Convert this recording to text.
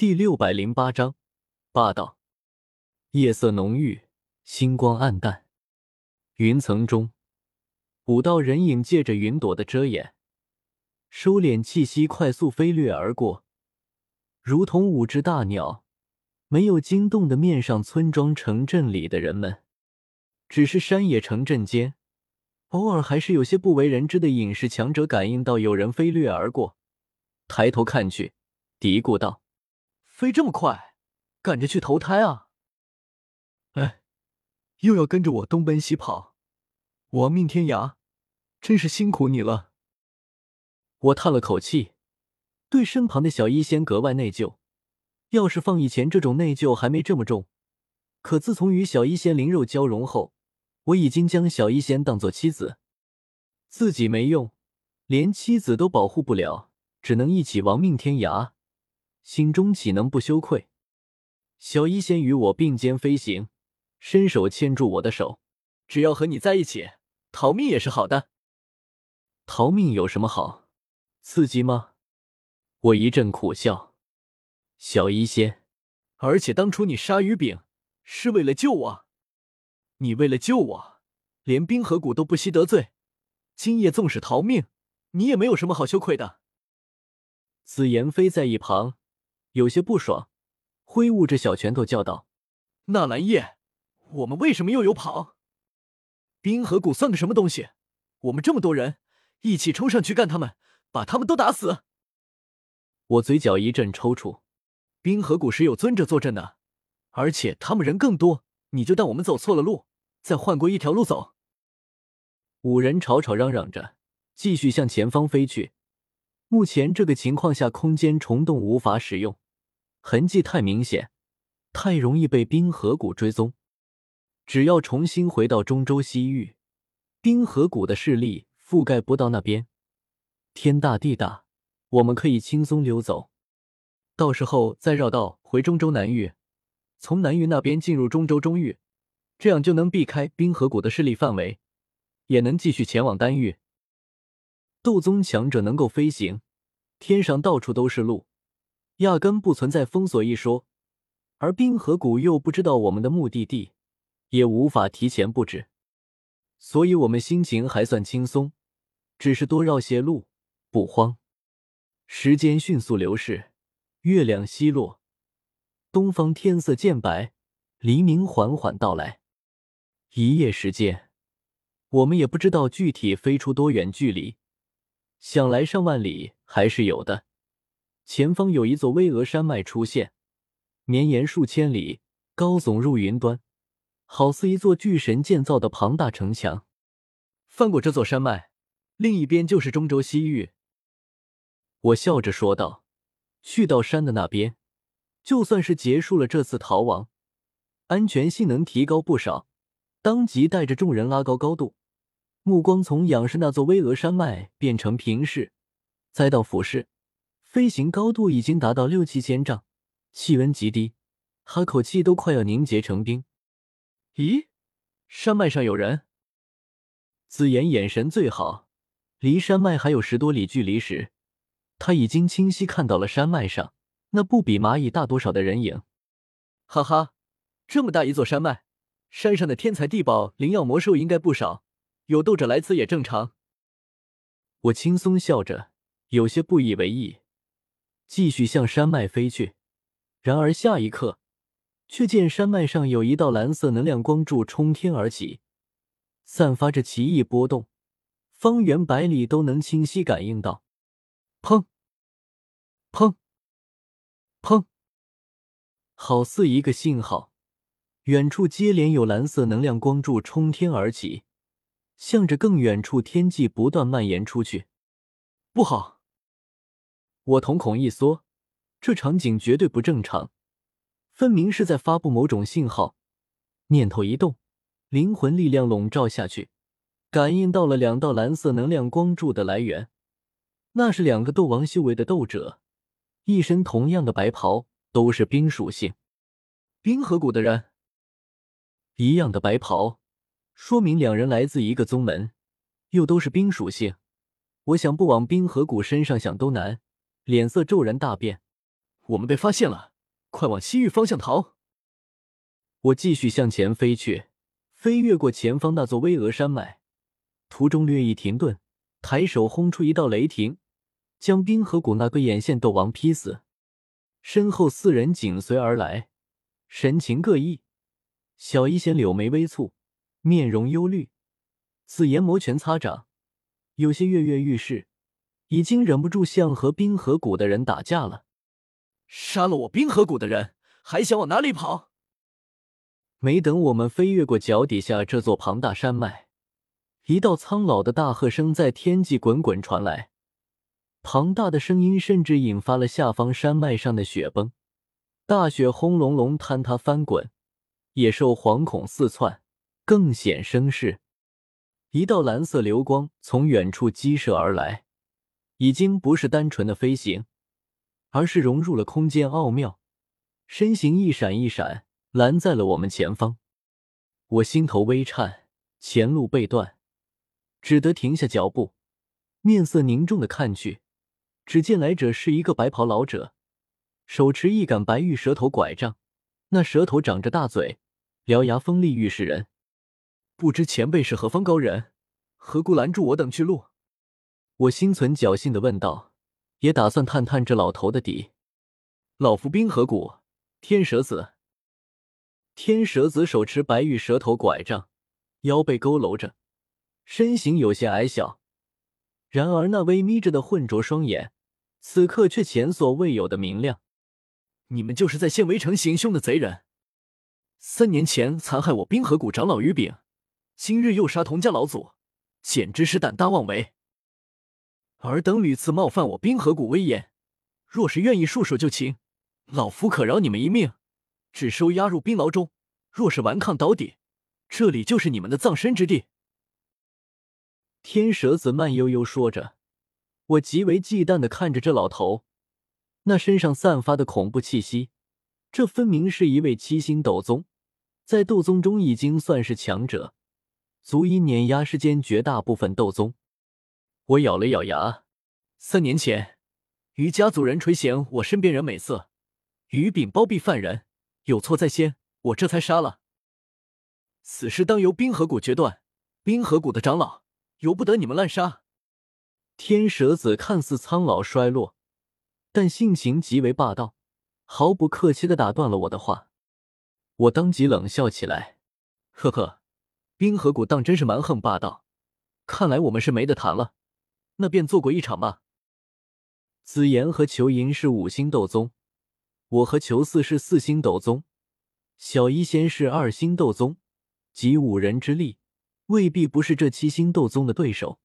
第六百零八章霸道。夜色浓郁，星光暗淡，云层中，五道人影借着云朵的遮掩，收敛气息，快速飞掠而过，如同五只大鸟，没有惊动的面上村庄城镇里的人们。只是山野城镇间，偶尔还是有些不为人知的隐士强者感应到有人飞掠而过，抬头看去，嘀咕道：“飞这么快，赶着去投胎啊！”哎，又要跟着我东奔西跑，亡命天涯，真是辛苦你了。我叹了口气，对身旁的小医仙格外内疚。要是放以前，这种内疚还没这么重。可自从与小医仙灵肉交融后，我已经将小医仙当做妻子，自己没用，连妻子都保护不了，只能一起亡命天涯，心中岂能不羞愧？小医仙与我并肩飞行。伸手牵住我的手，只要和你在一起，逃命也是好的。逃命有什么好？刺激吗？我一阵苦笑。小医仙，而且当初你杀鱼饼是为了救我，你为了救我，连冰河谷都不惜得罪。今夜纵使逃命，你也没有什么好羞愧的。紫妍飞在一旁，有些不爽，挥舞着小拳头叫道：“纳兰叶！”我们为什么又有跑？冰河谷算个什么东西？我们这么多人，一起冲上去干他们，把他们都打死！我嘴角一阵抽搐。冰河谷是有尊者坐镇的，而且他们人更多，你就当我们走错了路，再换过一条路走。五人吵吵嚷嚷着，继续向前方飞去。目前这个情况下，空间虫洞无法使用，痕迹太明显，太容易被冰河谷追踪。只要重新回到中州西域，冰河谷的势力覆盖不到那边。天大地大，我们可以轻松溜走。到时候再绕道回中州南域，从南域那边进入中州中域，这样就能避开冰河谷的势力范围，也能继续前往丹域。斗宗强者能够飞行，天上到处都是路，压根不存在封锁一说。而冰河谷又不知道我们的目的地。也无法提前布置，所以我们心情还算轻松，只是多绕些路，不慌。时间迅速流逝，月亮西落，东方天色渐白，黎明缓缓到来。一夜时间，我们也不知道具体飞出多远距离，想来上万里还是有的。前方有一座巍峨山脉出现，绵延数千里，高耸入云端。好似一座巨神建造的庞大城墙。翻过这座山脉，另一边就是中州西域。我笑着说道：“去到山的那边，就算是结束了这次逃亡，安全性能提高不少。”当即带着众人拉高高度，目光从仰视那座巍峨山脉变成平视，再到俯视，飞行高度已经达到六七千丈，气温极低，哈口气都快要凝结成冰。咦，山脉上有人。紫妍眼神最好，离山脉还有十多里距离时，他已经清晰看到了山脉上那不比蚂蚁大多少的人影。哈哈，这么大一座山脉，山上的天才地宝、灵药魔兽应该不少，有斗者来此也正常。我轻松笑着，有些不以为意，继续向山脉飞去。然而下一刻。却见山脉上有一道蓝色能量光柱冲天而起，散发着奇异波动，方圆百里都能清晰感应到。砰！砰！砰！好似一个信号，远处接连有蓝色能量光柱冲天而起，向着更远处天际不断蔓延出去。不好！我瞳孔一缩，这场景绝对不正常。分明是在发布某种信号，念头一动，灵魂力量笼罩下去，感应到了两道蓝色能量光柱的来源，那是两个斗王修为的斗者，一身同样的白袍，都是冰属性，冰河谷的人，一样的白袍，说明两人来自一个宗门，又都是冰属性，我想不往冰河谷身上想都难，脸色骤然大变，我们被发现了，快往西域方向逃！我继续向前飞去，飞越过前方那座巍峨山脉，途中略一停顿，抬手轰出一道雷霆，将冰河谷那个眼线斗王劈死。身后四人紧随而来，神情各异。小医仙柳眉微蹙，面容忧虑；紫炎摩拳擦掌，有些跃跃欲试，已经忍不住向和冰河谷的人打架了。杀了我冰河谷的人，还想往哪里跑？没等我们飞越过脚底下这座庞大山脉，一道苍老的大喝声在天际滚滚传来。庞大的声音甚至引发了下方山脉上的雪崩，大雪轰隆隆坍塌翻滚，野兽惶恐四窜，更显声势。一道蓝色流光从远处激射而来，已经不是单纯的飞行，而是融入了空间奥妙，身形一闪一闪，拦在了我们前方。我心头微颤，前路被断，只得停下脚步，面色凝重的看去。只见来者是一个白袍老者，手持一杆白玉蛇头拐杖，那蛇头长着大嘴，獠牙锋利，欲噬人。不知前辈是何方高人，何故拦住我等去路？我心存侥幸的问道，也打算探探这老头的底。老夫冰河谷天蛇子。天蛇子手持白玉蛇头拐杖，腰背佝偻着，身形有些矮小，然而那微眯着的浑浊双眼。此刻却前所未有的明亮。你们就是在县围城行凶的贼人，三年前残害我冰河谷长老于炳，今日又杀童家老祖，简直是胆大妄为。尔等屡次冒犯我冰河谷威严，若是愿意束手就擒，老夫可饶你们一命，只收押入冰牢中；若是顽抗到底，这里就是你们的葬身之地。天蛇子慢悠悠说着。我极为忌惮的看着这老头，那身上散发的恐怖气息，这分明是一位七星斗宗，在斗宗中已经算是强者，足以碾压世间绝大部分斗宗。我咬了咬牙，三年前，于家族人垂涎我身边人美色，于炳包庇犯人，有错在先，我这才杀了。此事当由冰河谷决断，冰河谷的长老由不得你们滥杀。天蛇子看似苍老衰落，但性情极为霸道，毫不客气的打断了我的话。我当即冷笑起来：“呵呵，冰河谷当真是蛮横霸道，看来我们是没得谈了。那便做过一场吧。”紫妍和裘银是五星斗宗，我和裘四是四星斗宗，小医仙是二星斗宗，集五人之力，未必不是这七星斗宗的对手。